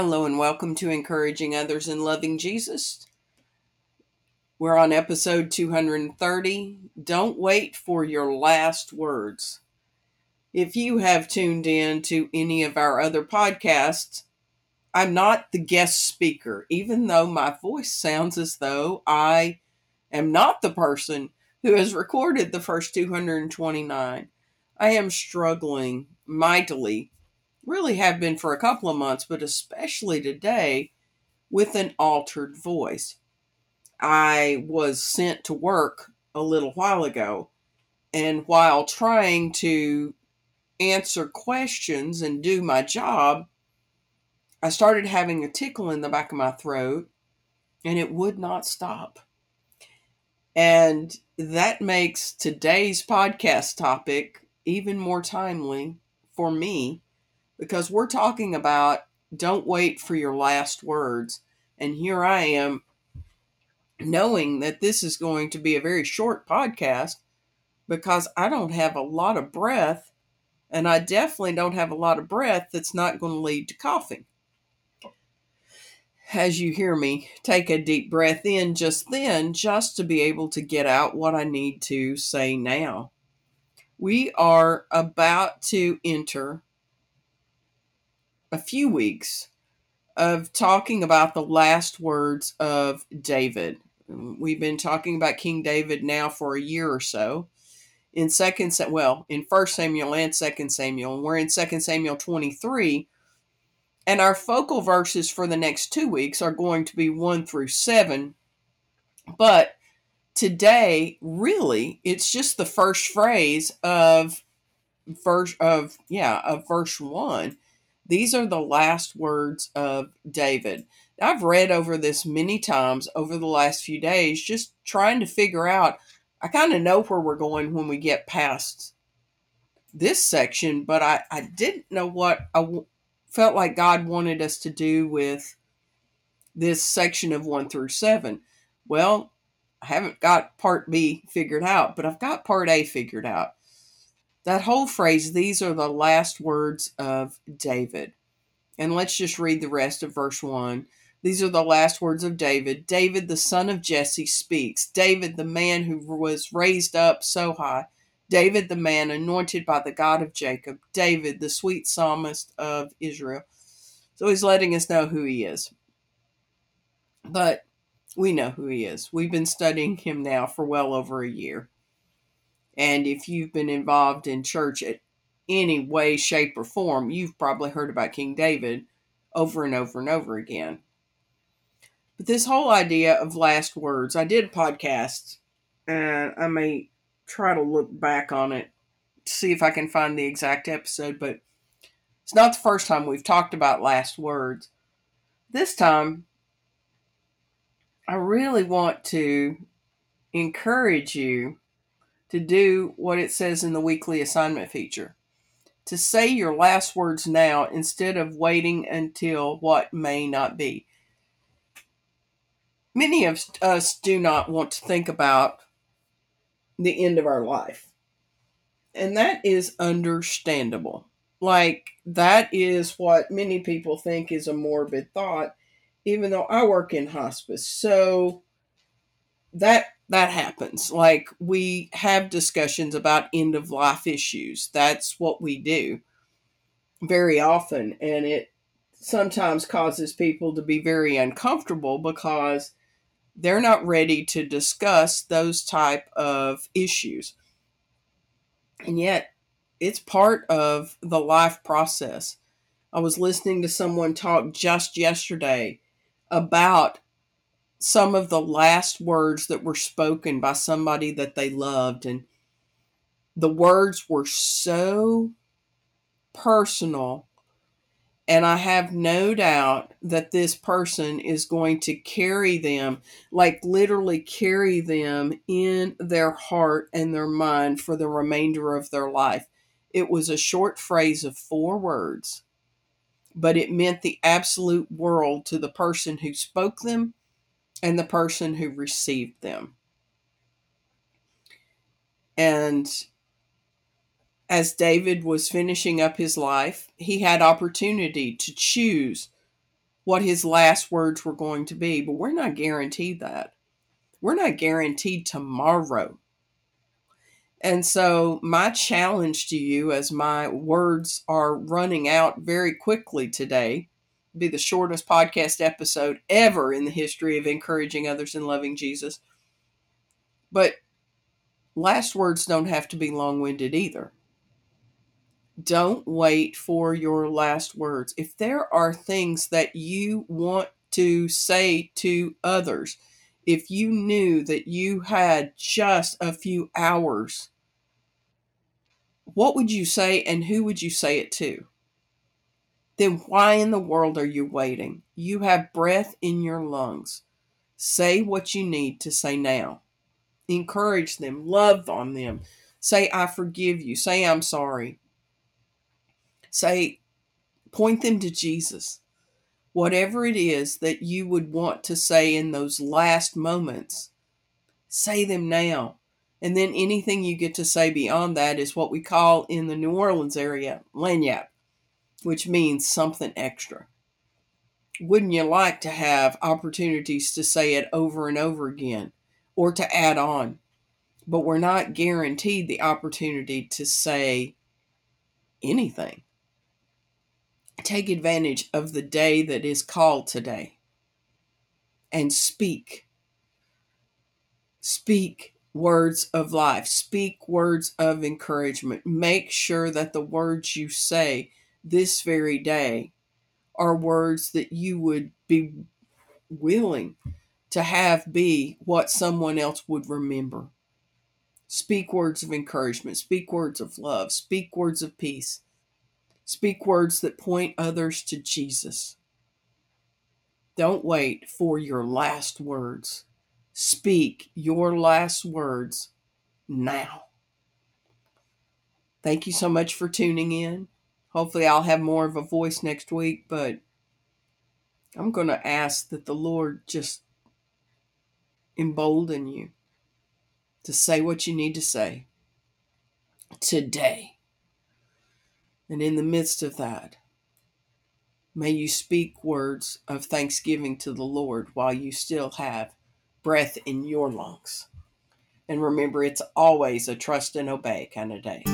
Hello and welcome to Encouraging Others in Loving Jesus. We're on episode 230. Don't wait for your last words. If you have tuned in to any of our other podcasts, I'm not the guest speaker, even though my voice sounds as though I am not the person who has recorded the first 229. I am struggling mightily really have been for a couple of months, but especially today with an altered voice. I was sent to work a little while ago, and while trying to answer questions and do my job, I started having a tickle in the back of my throat and it would not stop. And that makes today's podcast topic even more timely for me because we're talking about don't wait for your last words. And here I am knowing that this is going to be a very short podcast because I don't have a lot of breath and I definitely don't have a lot of breath that's not going to lead to coughing. As you hear me take a deep breath in just then, just to be able to get out what I need to say now. We are about to enter a few weeks of talking about the last words of David. We've been talking about King David now for a year or so. In second well, in first Samuel and second Samuel, and we're in second Samuel 23. And our focal verses for the next two weeks are going to be one through seven. But today, really, it's just the first phrase of verse of yeah, of verse one these are the last words of David. I've read over this many times over the last few days, just trying to figure out. I kind of know where we're going when we get past this section, but I, I didn't know what I w- felt like God wanted us to do with this section of 1 through 7. Well, I haven't got part B figured out, but I've got part A figured out. That whole phrase, these are the last words of David. And let's just read the rest of verse 1. These are the last words of David. David, the son of Jesse, speaks. David, the man who was raised up so high. David, the man anointed by the God of Jacob. David, the sweet psalmist of Israel. So he's letting us know who he is. But we know who he is. We've been studying him now for well over a year. And if you've been involved in church at any way, shape, or form, you've probably heard about King David over and over and over again. But this whole idea of last words, I did podcast, and I may try to look back on it, to see if I can find the exact episode, but it's not the first time we've talked about last words. This time, I really want to encourage you to do what it says in the weekly assignment feature to say your last words now instead of waiting until what may not be. Many of us do not want to think about the end of our life. And that is understandable. Like, that is what many people think is a morbid thought, even though I work in hospice. So, that that happens. Like we have discussions about end of life issues. That's what we do very often and it sometimes causes people to be very uncomfortable because they're not ready to discuss those type of issues. And yet it's part of the life process. I was listening to someone talk just yesterday about some of the last words that were spoken by somebody that they loved. And the words were so personal. And I have no doubt that this person is going to carry them, like literally carry them in their heart and their mind for the remainder of their life. It was a short phrase of four words, but it meant the absolute world to the person who spoke them and the person who received them. And as David was finishing up his life, he had opportunity to choose what his last words were going to be, but we're not guaranteed that. We're not guaranteed tomorrow. And so, my challenge to you as my words are running out very quickly today be the shortest podcast episode ever in the history of encouraging others in loving Jesus. But last words don't have to be long winded either. Don't wait for your last words. If there are things that you want to say to others, if you knew that you had just a few hours, what would you say and who would you say it to? Then why in the world are you waiting? You have breath in your lungs. Say what you need to say now. Encourage them, love on them. Say, I forgive you. Say, I'm sorry. Say, point them to Jesus. Whatever it is that you would want to say in those last moments, say them now. And then anything you get to say beyond that is what we call in the New Orleans area lagniappe, which means something extra. Wouldn't you like to have opportunities to say it over and over again or to add on? But we're not guaranteed the opportunity to say anything take advantage of the day that is called today and speak. Speak words of life, speak words of encouragement. Make sure that the words you say this very day are words that you would be willing to have be what someone else would remember. Speak words of encouragement, speak words of love, speak words of peace Speak words that point others to Jesus. Don't wait for your last words. Speak your last words now. Thank you so much for tuning in. Hopefully, I'll have more of a voice next week, but I'm going to ask that the Lord just embolden you to say what you need to say today. And in the midst of that, may you speak words of thanksgiving to the Lord while you still have breath in your lungs. And remember, it's always a trust and obey kind of day.